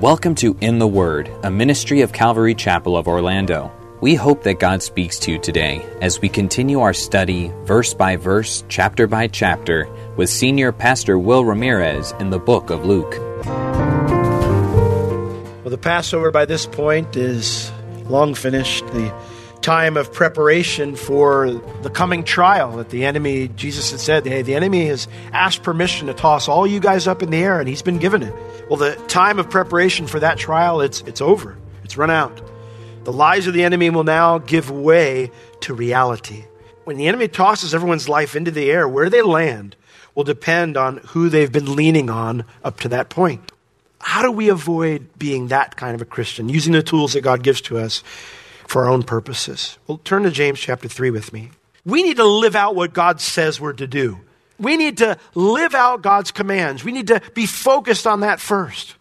Welcome to In the Word, a ministry of Calvary Chapel of Orlando. We hope that God speaks to you today as we continue our study, verse by verse, chapter by chapter, with Senior Pastor Will Ramirez in the book of Luke. Well, the Passover by this point is long finished. The time of preparation for the coming trial that the enemy, Jesus had said, hey, the enemy has asked permission to toss all you guys up in the air, and he's been given it. Well, the time of preparation for that trial, it's, it's over. It's run out. The lies of the enemy will now give way to reality. When the enemy tosses everyone's life into the air, where they land will depend on who they've been leaning on up to that point. How do we avoid being that kind of a Christian, using the tools that God gives to us for our own purposes? Well, turn to James chapter 3 with me. We need to live out what God says we're to do. We need to live out God's commands. We need to be focused on that first.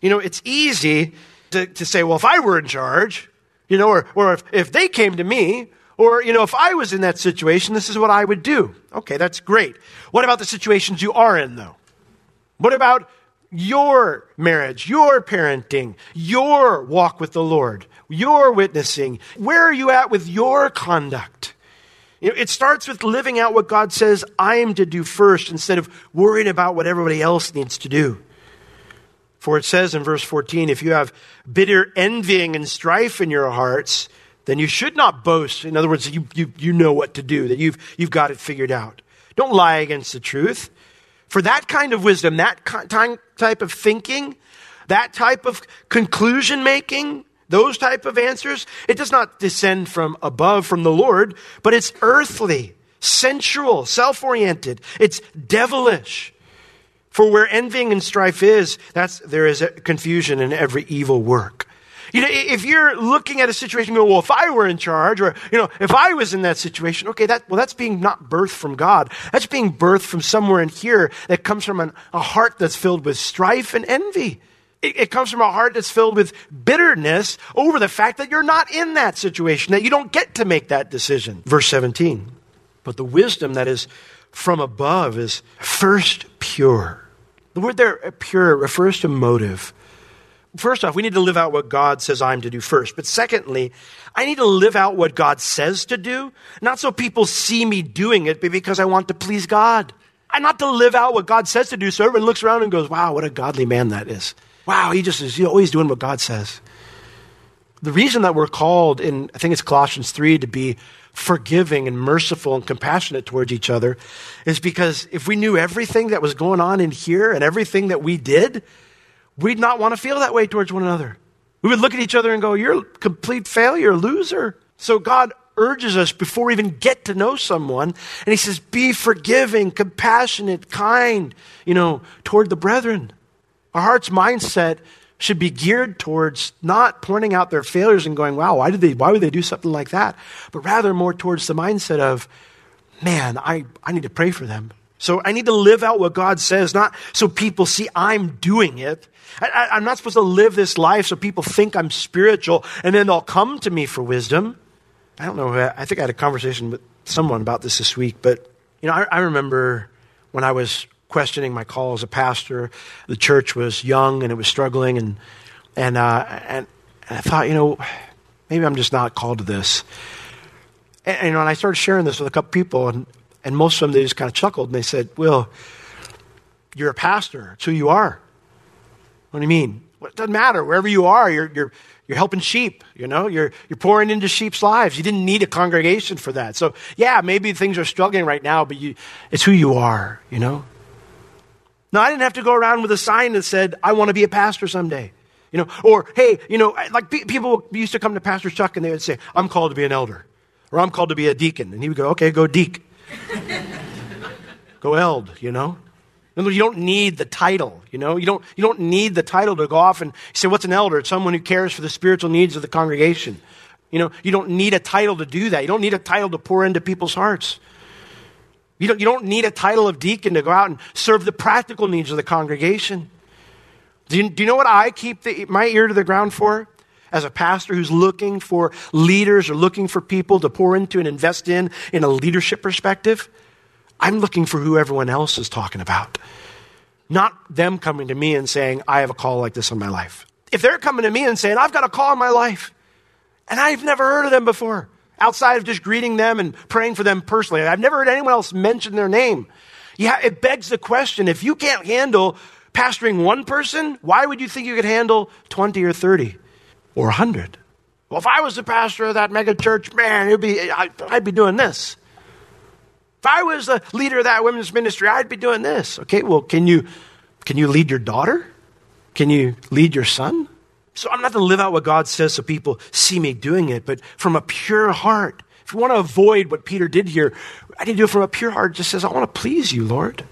You know, it's easy to, to say, well, if I were in charge, you know, or, or if, if they came to me, or, you know, if I was in that situation, this is what I would do. Okay, that's great. What about the situations you are in, though? What about your marriage, your parenting, your walk with the Lord, your witnessing? Where are you at with your conduct? You know, it starts with living out what God says I am to do first instead of worrying about what everybody else needs to do. For it says in verse 14, if you have bitter envying and strife in your hearts, then you should not boast. In other words, you, you, you know what to do, that you've, you've got it figured out. Don't lie against the truth. For that kind of wisdom, that type of thinking, that type of conclusion making, those type of answers, it does not descend from above from the Lord, but it's earthly, sensual, self-oriented. It's devilish. For where envying and strife is, that's, there is confusion in every evil work. You know, if you're looking at a situation, go, well, if I were in charge, or, you know, if I was in that situation, okay, that, well, that's being not birthed from God. That's being birthed from somewhere in here that comes from an, a heart that's filled with strife and envy. It, it comes from a heart that's filled with bitterness over the fact that you're not in that situation, that you don't get to make that decision. Verse 17. But the wisdom that is from above is first pure the word there, uh, pure, refers to motive. First off, we need to live out what God says I'm to do first. But secondly, I need to live out what God says to do, not so people see me doing it, but because I want to please God. I'm not to live out what God says to do so everyone looks around and goes, wow, what a godly man that is. Wow, he just is always doing what God says. The reason that we're called in, I think it's Colossians 3, to be forgiving and merciful and compassionate towards each other is because if we knew everything that was going on in here and everything that we did, we'd not want to feel that way towards one another. We would look at each other and go, You're a complete failure, loser. So God urges us before we even get to know someone, and He says, Be forgiving, compassionate, kind, you know, toward the brethren. Our heart's mindset should be geared towards not pointing out their failures and going, wow, why did they, why would they do something like that? But rather more towards the mindset of, man, I, I need to pray for them. So I need to live out what God says, not so people see I'm doing it. I, am not supposed to live this life so people think I'm spiritual and then they'll come to me for wisdom. I don't know. I think I had a conversation with someone about this this week, but you know, I, I remember when I was questioning my call as a pastor. The church was young and it was struggling, and and uh, and, and I thought, you know, maybe I'm just not called to this. And, and, you know, and I started sharing this with a couple people, and and most of them they just kind of chuckled and they said, "Well, you're a pastor. It's who you are. What do you mean? Well, it doesn't matter. Wherever you are, you're you're you're helping sheep, you know, you're, you're pouring into sheep's lives. You didn't need a congregation for that. So, yeah, maybe things are struggling right now, but you, it's who you are, you know. No, I didn't have to go around with a sign that said, I want to be a pastor someday. You know, or, hey, you know, like people used to come to Pastor Chuck and they would say, I'm called to be an elder, or I'm called to be a deacon. And he would go, okay, go deek. go eld, you know. you don't need the title, you know? You don't, you don't need the title to go off and say, what's an elder? It's someone who cares for the spiritual needs of the congregation. You know, you don't need a title to do that. You don't need a title to pour into people's hearts. You don't, you don't need a title of deacon to go out and serve the practical needs of the congregation. Do you, do you know what I keep the, my ear to the ground for? As a pastor who's looking for leaders or looking for people to pour into and invest in in a leadership perspective, I'm looking for who everyone else is talking about. Not them coming to me and saying, I have a call like this in my life. If they're coming to me and saying, I've got a call in my life, and I've never heard of them before, outside of just greeting them and praying for them personally, I've never heard anyone else mention their name. Yeah, it begs the question if you can't handle pastoring one person, why would you think you could handle 20 or 30 or 100? Well, if I was the pastor of that mega church, man, it'd be, I'd be doing this. If I was the leader of that women's ministry, I'd be doing this. Okay, well, can you, can you lead your daughter? Can you lead your son? So I'm not to live out what God says so people see me doing it, but from a pure heart. If you want to avoid what Peter did here, I need to do it from a pure heart. It just says, I want to please you, Lord.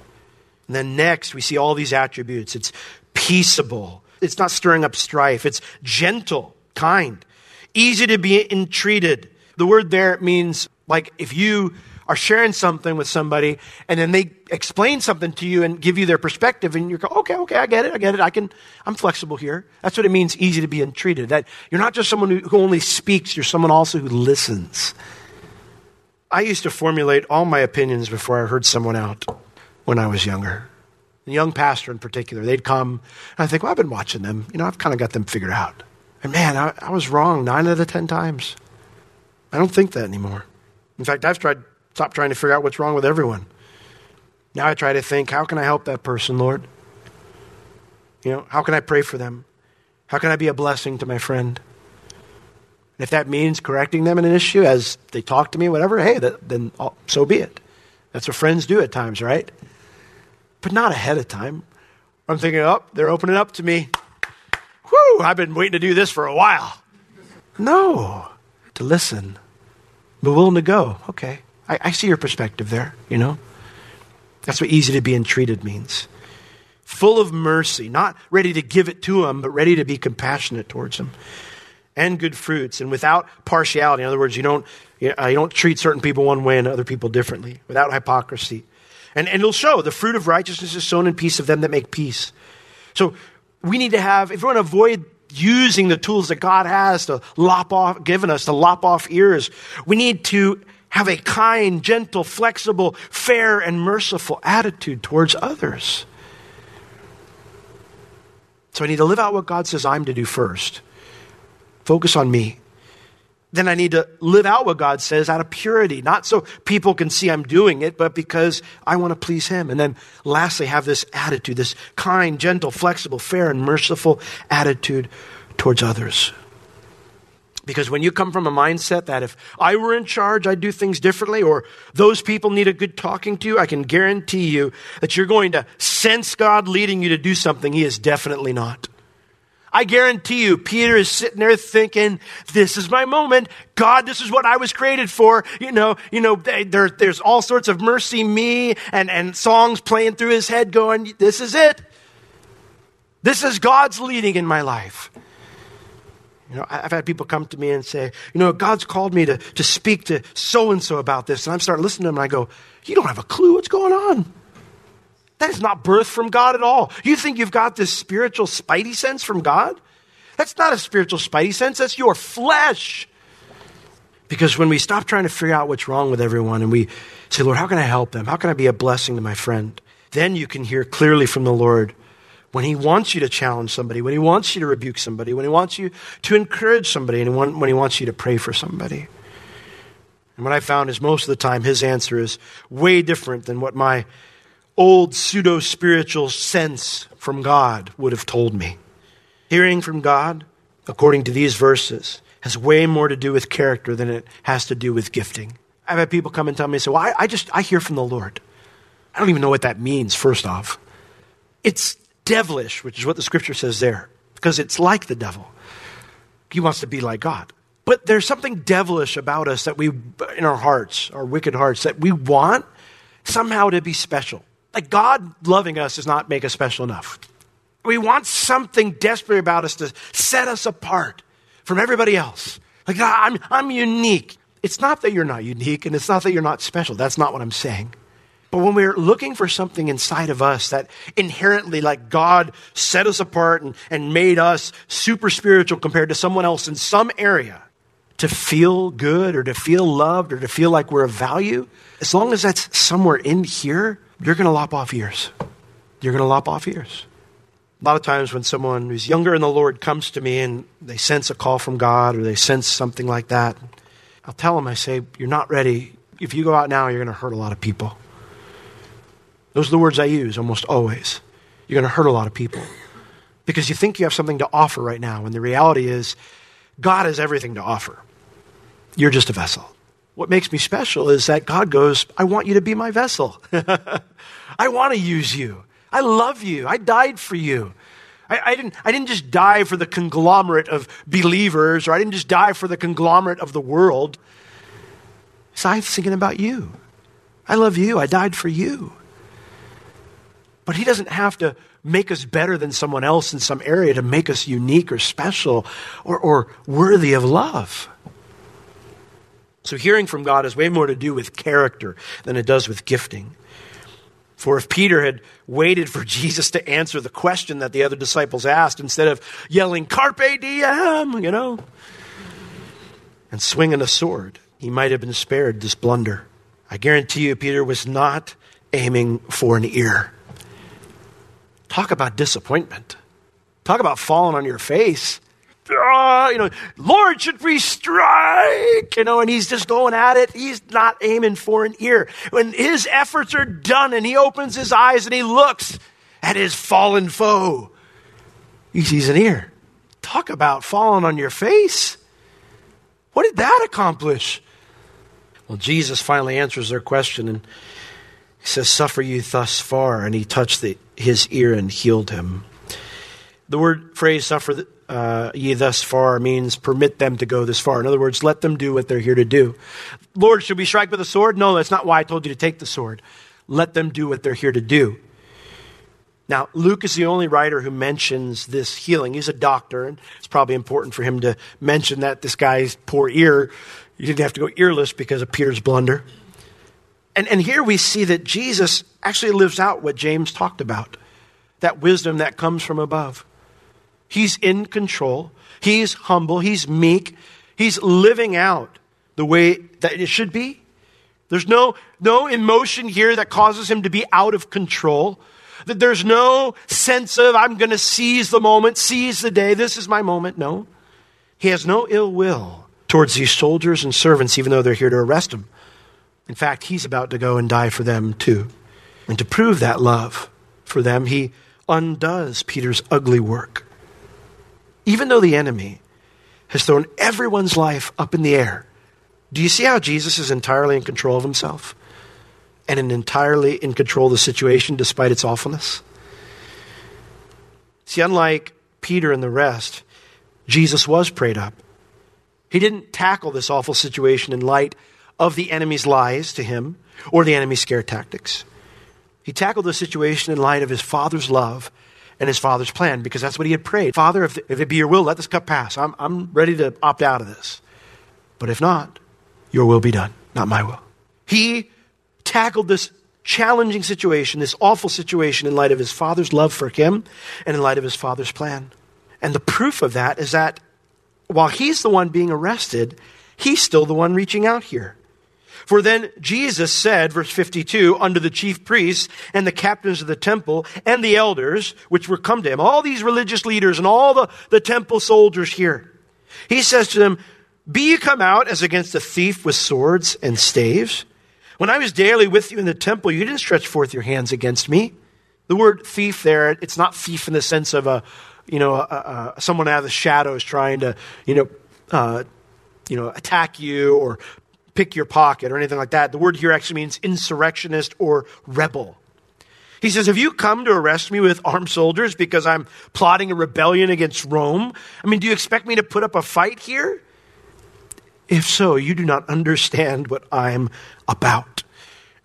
And then next, we see all these attributes. It's peaceable. It's not stirring up strife. It's gentle, kind, easy to be entreated. The word there means like if you are sharing something with somebody and then they explain something to you and give you their perspective and you go, okay, okay, I get it, I get it. I can, I'm flexible here. That's what it means easy to be entreated. That you're not just someone who, only speaks, you're someone also who listens. I used to formulate all my opinions before I heard someone out when I was younger. The young pastor in particular, they'd come, and I think, well, I've been watching them. You know, I've kind of got them figured out. And man, I, I was wrong nine out of ten times. I don't think that anymore. In fact, I've tried Stop trying to figure out what's wrong with everyone. Now I try to think, how can I help that person, Lord? You know, how can I pray for them? How can I be a blessing to my friend? And if that means correcting them in an issue as they talk to me, whatever, hey, that, then so be it. That's what friends do at times, right? But not ahead of time. I'm thinking, oh, they're opening up to me. Whew, I've been waiting to do this for a while. No, to listen, but willing to go. Okay, I, I see your perspective there, you know? That's what easy to be entreated means. Full of mercy, not ready to give it to them, but ready to be compassionate towards them. And good fruits, and without partiality. In other words, you don't, you, uh, you don't treat certain people one way and other people differently, without hypocrisy. And, and it'll show the fruit of righteousness is sown in peace of them that make peace. So we need to have, if we want to avoid using the tools that God has to lop off, given us to lop off ears, we need to have a kind, gentle, flexible, fair, and merciful attitude towards others. So I need to live out what God says I'm to do first. Focus on me. Then I need to live out what God says out of purity, not so people can see I'm doing it, but because I want to please Him. And then lastly, have this attitude, this kind, gentle, flexible, fair, and merciful attitude towards others. Because when you come from a mindset that if I were in charge, I'd do things differently, or those people need a good talking to, I can guarantee you that you're going to sense God leading you to do something He is definitely not. I guarantee you, Peter is sitting there thinking, this is my moment. God, this is what I was created for. You know, you know, there, there's all sorts of MercyMe and, and songs playing through his head going, this is it. This is God's leading in my life. You know, I've had people come to me and say, you know, God's called me to, to speak to so and so about this. And I'm starting listening to them and I go, you don't have a clue what's going on. That is not birth from God at all. You think you've got this spiritual spidey sense from God? That's not a spiritual spidey sense, that's your flesh. Because when we stop trying to figure out what's wrong with everyone and we say, Lord, how can I help them? How can I be a blessing to my friend? Then you can hear clearly from the Lord when He wants you to challenge somebody, when He wants you to rebuke somebody, when He wants you to encourage somebody, and when He wants you to pray for somebody. And what I found is most of the time His answer is way different than what my old pseudo spiritual sense from God would have told me. Hearing from God, according to these verses, has way more to do with character than it has to do with gifting. I've had people come and tell me, say, well, I, I just, I hear from the Lord. I don't even know what that means, first off. It's devilish, which is what the scripture says there, because it's like the devil. He wants to be like God. But there's something devilish about us that we, in our hearts, our wicked hearts, that we want somehow to be special. Like God loving us does not make us special enough. We want something desperate about us to set us apart from everybody else. Like, I'm, I'm unique. It's not that you're not unique and it's not that you're not special. That's not what I'm saying. But when we're looking for something inside of us that inherently, like God set us apart and, and made us super spiritual compared to someone else in some area, to feel good or to feel loved or to feel like we're of value, as long as that's somewhere in here, you're going to lop off ears. You're going to lop off ears. A lot of times when someone who's younger in the Lord comes to me and they sense a call from God or they sense something like that, I'll tell them, I say, You're not ready. If you go out now, you're going to hurt a lot of people. Those are the words I use almost always. You're going to hurt a lot of people because you think you have something to offer right now, and the reality is, God has everything to offer. You're just a vessel. What makes me special is that God goes, I want you to be my vessel. I want to use you. I love you. I died for you. I, I, didn't, I didn't just die for the conglomerate of believers, or I didn't just die for the conglomerate of the world. So I'm thinking about you. I love you. I died for you. But He doesn't have to make us better than someone else in some area to make us unique or special or, or worthy of love. So, hearing from God has way more to do with character than it does with gifting. For if Peter had waited for Jesus to answer the question that the other disciples asked instead of yelling, Carpe diem, you know, and swinging a sword, he might have been spared this blunder. I guarantee you, Peter was not aiming for an ear. Talk about disappointment. Talk about falling on your face uh, you know, Lord, should we strike? You know, and he's just going at it. He's not aiming for an ear. When his efforts are done and he opens his eyes and he looks at his fallen foe, he sees an ear. Talk about falling on your face. What did that accomplish? Well, Jesus finally answers their question and he says, Suffer you thus far. And he touched the, his ear and healed him. The word phrase suffer uh, ye thus far means permit them to go this far. In other words, let them do what they're here to do. Lord, should we strike with a sword? No, that's not why I told you to take the sword. Let them do what they're here to do. Now, Luke is the only writer who mentions this healing. He's a doctor, and it's probably important for him to mention that this guy's poor ear, he didn't have to go earless because of Peter's blunder. And, and here we see that Jesus actually lives out what James talked about that wisdom that comes from above. He's in control. He's humble. He's meek. He's living out the way that it should be. There's no, no emotion here that causes him to be out of control. That there's no sense of, I'm going to seize the moment, seize the day, this is my moment. No. He has no ill will towards these soldiers and servants, even though they're here to arrest him. In fact, he's about to go and die for them too. And to prove that love for them, he undoes Peter's ugly work even though the enemy has thrown everyone's life up in the air, do you see how Jesus is entirely in control of himself and entirely in control of the situation despite its awfulness? See, unlike Peter and the rest, Jesus was prayed up. He didn't tackle this awful situation in light of the enemy's lies to him or the enemy's scare tactics. He tackled the situation in light of his Father's love and his father's plan because that's what he had prayed. Father, if, if it be your will, let this cup pass. I'm, I'm ready to opt out of this. But if not, your will be done, not my will. He tackled this challenging situation, this awful situation, in light of his father's love for him and in light of his father's plan. And the proof of that is that while he's the one being arrested, he's still the one reaching out here. For then Jesus said, verse 52, unto the chief priests and the captains of the temple and the elders, which were come to him, all these religious leaders and all the, the temple soldiers here, he says to them, Be ye come out as against a thief with swords and staves? When I was daily with you in the temple, you didn't stretch forth your hands against me. The word thief there, it's not thief in the sense of a, you know, a, a, someone out of the shadows trying to, you know, uh, you know, attack you or pick your pocket or anything like that. The word here actually means insurrectionist or rebel. He says, Have you come to arrest me with armed soldiers because I'm plotting a rebellion against Rome? I mean, do you expect me to put up a fight here? If so, you do not understand what I'm about.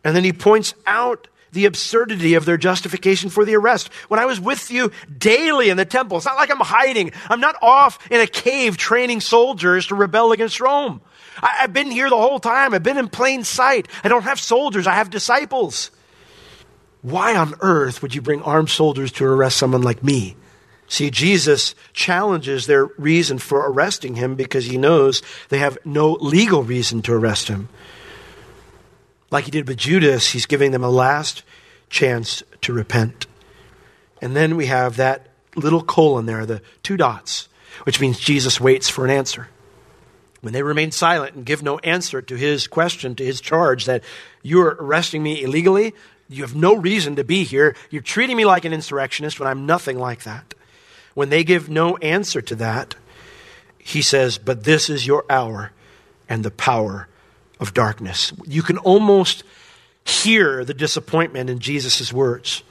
And then he points out the absurdity of their justification for the arrest. When I was with you daily in the temple, it's not like I'm hiding. I'm not off in a cave training soldiers to rebel against Rome. I, have been here the whole time. I've been in plain sight. I don't have soldiers, I have disciples. Why on earth would you bring armed soldiers to arrest someone like me? See, Jesus challenges their reason for arresting him because he knows they have no legal reason to arrest him. Like he did with Judas, he's giving them a last chance to repent. And then we have that little colon there, the two dots, which means Jesus waits for an answer. When they remain silent and give no answer to his question, to his charge that you're arresting me illegally, you have no reason to be here, you're treating me like an insurrectionist when I'm nothing like that. When they give no answer to that, he says, But this is your hour and the power of darkness. You can almost hear the disappointment in Jesus' words.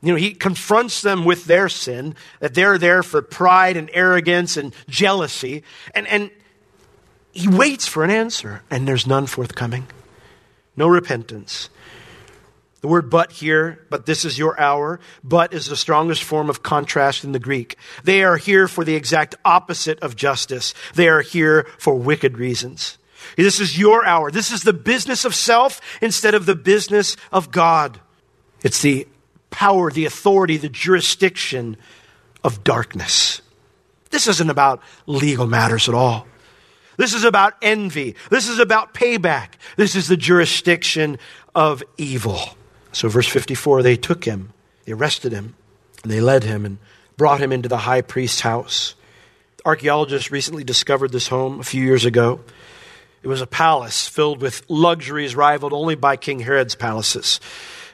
You know, he confronts them with their sin, that they're there for pride and arrogance and jealousy. And, and he waits for an answer, and there's none forthcoming. No repentance. The word but here, but this is your hour, but is the strongest form of contrast in the Greek. They are here for the exact opposite of justice. They are here for wicked reasons. This is your hour. This is the business of self instead of the business of God. It's the power, the authority, the jurisdiction of darkness. This isn't about legal matters at all. This is about envy. This is about payback. This is the jurisdiction of evil. So, verse 54 they took him, they arrested him, and they led him and brought him into the high priest's house. Archaeologists recently discovered this home a few years ago. It was a palace filled with luxuries rivaled only by King Herod's palaces.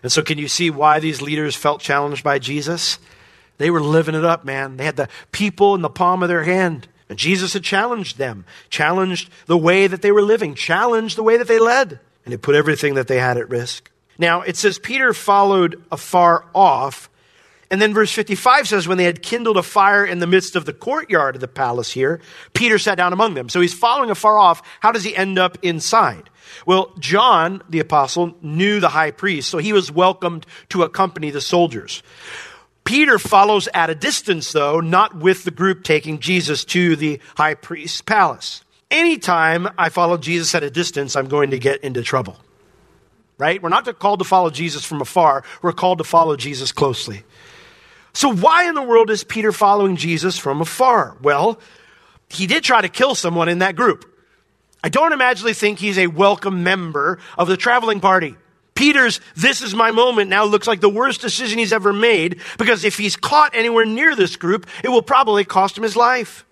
And so, can you see why these leaders felt challenged by Jesus? They were living it up, man. They had the people in the palm of their hand. And Jesus had challenged them, challenged the way that they were living, challenged the way that they led. And it put everything that they had at risk. Now, it says Peter followed afar off and then verse 55 says, when they had kindled a fire in the midst of the courtyard of the palace here, Peter sat down among them. So he's following afar off. How does he end up inside? Well, John, the apostle, knew the high priest, so he was welcomed to accompany the soldiers. Peter follows at a distance, though, not with the group taking Jesus to the high priest's palace. Anytime I follow Jesus at a distance, I'm going to get into trouble. Right? We're not called to follow Jesus from afar, we're called to follow Jesus closely. So, why in the world is Peter following Jesus from afar? Well, he did try to kill someone in that group. I don't imagine think he's a welcome member of the traveling party. Peter's, this is my moment now looks like the worst decision he's ever made because if he's caught anywhere near this group, it will probably cost him his life.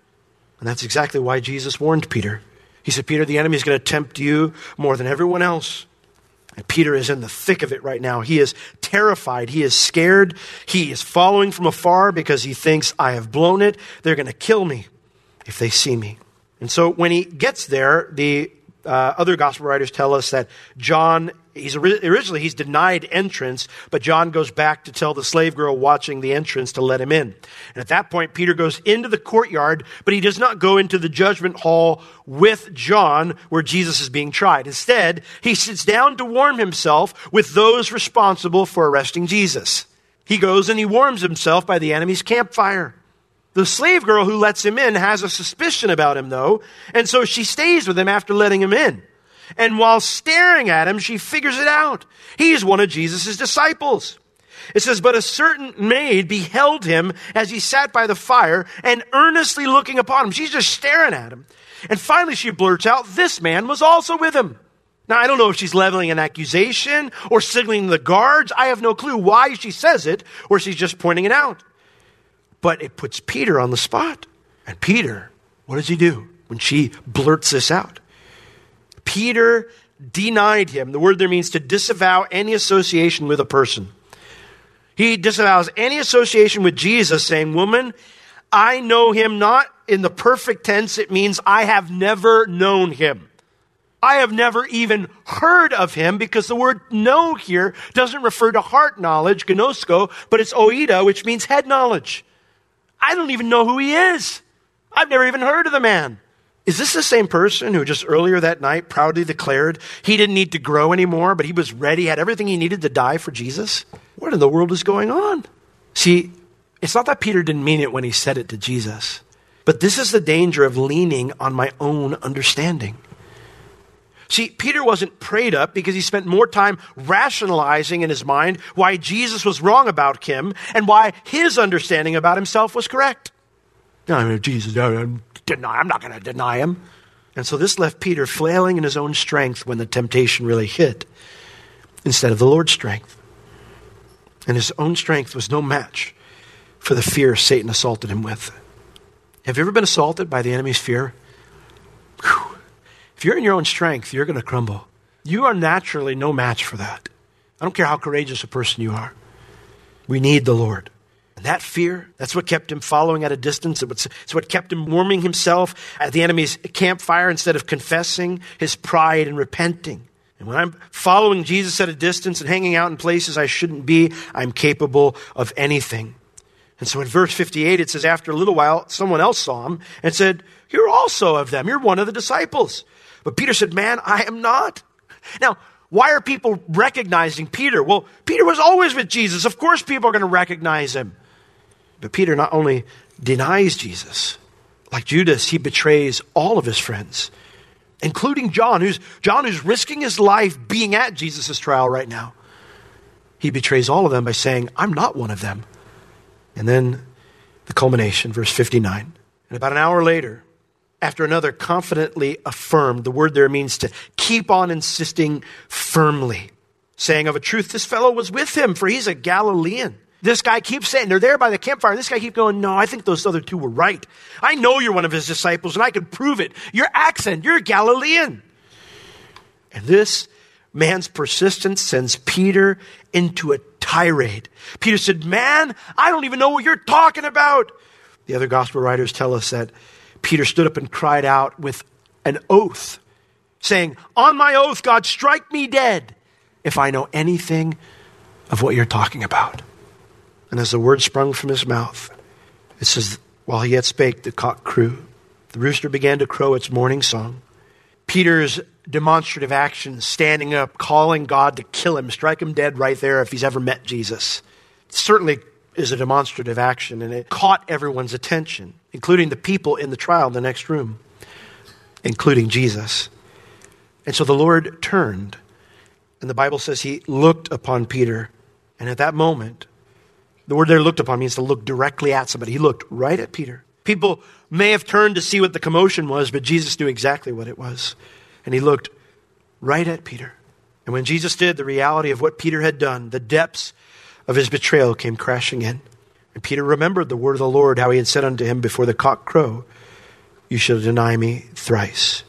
And that's exactly why Jesus warned Peter. He said, Peter, the enemy is going to tempt you more than everyone else. And Peter is in the thick of it right now. He is terrified. He is scared. He is following from afar because he thinks, I have blown it. They're going to kill me if they see me. And so when he gets there, the uh, other gospel writers tell us that John he's originally he's denied entrance but john goes back to tell the slave girl watching the entrance to let him in. And at that point peter goes into the courtyard but he does not go into the judgment hall with john where jesus is being tried. Instead he sits down to warm himself with those responsible for arresting jesus. He goes and he warms himself by the enemy's campfire. The slave girl who lets him in has a suspicion about him, though, and so she stays with him after letting him in. And while staring at him, she figures it out. He's one of Jesus' disciples. It says, But a certain maid beheld him as he sat by the fire and earnestly looking upon him. She's just staring at him. And finally she blurts out, This man was also with him. Now, I don't know if she's leveling an accusation or signaling the guards. I have no clue why she says it or she's just pointing it out. But it puts Peter on the spot. And Peter, what does he do when she blurts this out? Peter denied him. The word there means to disavow any association with a person. He disavows any association with Jesus, saying, Woman, I know him not in the perfect tense. It means I have never known him. I have never even heard of him because the word know here doesn't refer to heart knowledge, gnosko, but it's oida, which means head knowledge. I don't even know who he is. I've never even heard of the man. Is this the same person who just earlier that night proudly declared he didn't need to grow anymore, but he was ready, had everything he needed to die for Jesus? What in the world is going on? See, it's not that Peter didn't mean it when he said it to Jesus, but this is the danger of leaning on my own understanding. See, Peter wasn't prayed up because he spent more time rationalizing in his mind why Jesus was wrong about him and why his understanding about himself was correct. I mean, Jesus, deny, I'm not going to deny him. And so this left Peter flailing in his own strength when the temptation really hit, instead of the Lord's strength. And his own strength was no match for the fear Satan assaulted him with. Have you ever been assaulted by the enemy's fear? Whew. If you're in your own strength, you're going to crumble. You are naturally no match for that. I don't care how courageous a person you are. We need the Lord. That fear, that's what kept him following at a distance. It's what kept him warming himself at the enemy's campfire instead of confessing his pride and repenting. And when I'm following Jesus at a distance and hanging out in places I shouldn't be, I'm capable of anything. And so in verse 58, it says, After a little while, someone else saw him and said, You're also of them. You're one of the disciples. But Peter said, Man, I am not. Now, why are people recognizing Peter? Well, Peter was always with Jesus. Of course, people are going to recognize him. But Peter not only denies Jesus, like Judas, he betrays all of his friends, including John, who's John who's risking his life being at Jesus' trial right now. He betrays all of them by saying, I'm not one of them. And then the culmination, verse 59. And about an hour later, after another confidently affirmed, the word there means to keep on insisting firmly, saying, Of a truth, this fellow was with him, for he's a Galilean. This guy keeps saying, they're there by the campfire, and this guy keeps going, No, I think those other two were right. I know you're one of his disciples, and I can prove it. Your accent, you're a Galilean. And this man's persistence sends Peter into a tirade. Peter said, Man, I don't even know what you're talking about. The other gospel writers tell us that Peter stood up and cried out with an oath, saying, On my oath, God, strike me dead if I know anything of what you're talking about. And as the word sprung from his mouth, it says, While he yet spake, the cock crew. The rooster began to crow its morning song. Peter's demonstrative action, standing up, calling God to kill him, strike him dead right there if he's ever met Jesus, certainly is a demonstrative action, and it caught everyone's attention, including the people in the trial in the next room, including Jesus. And so the Lord turned, and the Bible says he looked upon Peter, and at that moment, the word there looked upon means to look directly at somebody. He looked right at Peter. People may have turned to see what the commotion was, but Jesus knew exactly what it was. And he looked right at Peter. And when Jesus did, the reality of what Peter had done, the depths of his betrayal came crashing in. And Peter remembered the word of the Lord, how he had said unto him before the cock crow, You shall deny me thrice.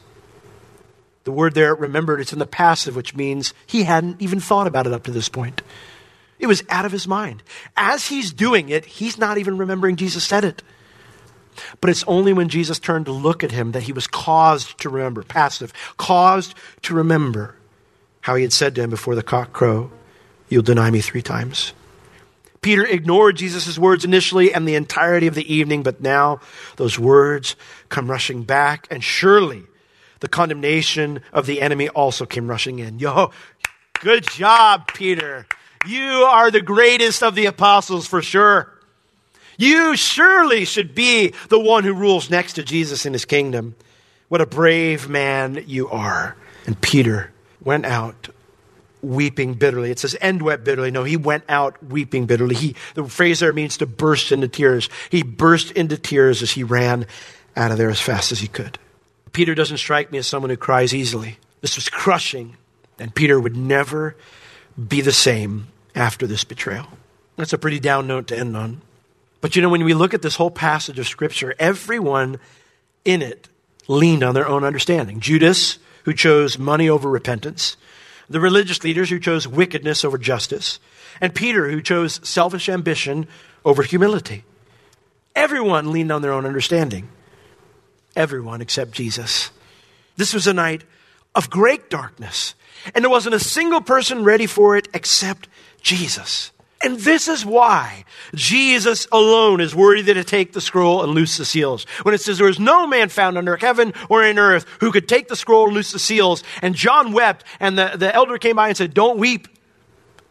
The word there, remembered, it's in the passive, which means he hadn't even thought about it up to this point. It was out of his mind. As he's doing it, he's not even remembering Jesus said it. But it's only when Jesus turned to look at him that he was caused to remember, passive, caused to remember how he had said to him before the cock crow, You'll deny me three times. Peter ignored Jesus' words initially and the entirety of the evening, but now those words come rushing back, and surely the condemnation of the enemy also came rushing in. Yo, good job, Peter. You are the greatest of the apostles for sure. You surely should be the one who rules next to Jesus in his kingdom. What a brave man you are. And Peter went out weeping bitterly. It says, and wept bitterly. No, he went out weeping bitterly. He, the phrase there means to burst into tears. He burst into tears as he ran out of there as fast as he could. Peter doesn't strike me as someone who cries easily. This was crushing, and Peter would never be the same after this betrayal. That's a pretty down note to end on. But you know, when we look at this whole passage of Scripture, everyone in it leaned on their own understanding. Judas, who chose money over repentance, the religious leaders who chose wickedness over justice, and Peter, who chose selfish ambition over humility. Everyone leaned on their own understanding. Everyone except Jesus. This was a night of great darkness, and there wasn't a single person ready for it except Jesus. And this is why Jesus alone is worthy to take the scroll and loose the seals. When it says there is no man found under heaven or in earth who could take the scroll and loose the seals. And John wept and the, the elder came by and said, don't weep.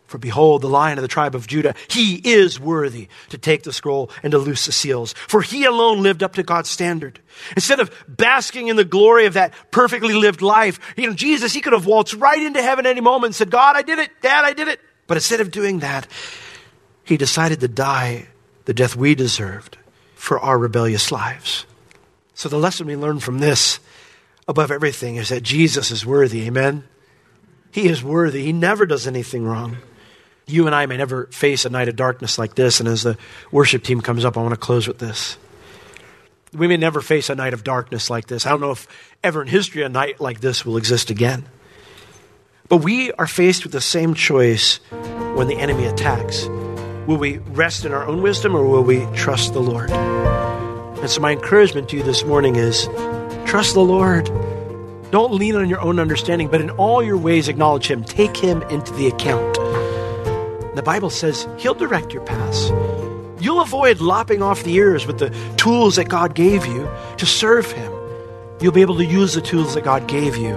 For behold, the lion of the tribe of Judah, he is worthy to take the scroll and to loose the seals. For he alone lived up to God's standard. Instead of basking in the glory of that perfectly lived life, you know, Jesus, he could have waltzed right into heaven any moment and said, God, I did it. Dad, I did it. But instead of doing that, he decided to die the death we deserved for our rebellious lives. So the lesson we learn from this, above everything, is that Jesus is worthy. Amen? He is worthy. He never does anything wrong. You and I may never face a night of darkness like this. And as the worship team comes up, I want to close with this. We may never face a night of darkness like this. I don't know if ever in history a night like this will exist again. But we are faced with the same choice when the enemy attacks. Will we rest in our own wisdom or will we trust the Lord? And so, my encouragement to you this morning is trust the Lord. Don't lean on your own understanding, but in all your ways acknowledge Him. Take Him into the account. The Bible says He'll direct your paths. You'll avoid lopping off the ears with the tools that God gave you to serve Him. You'll be able to use the tools that God gave you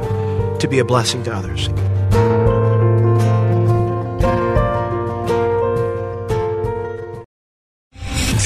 to be a blessing to others.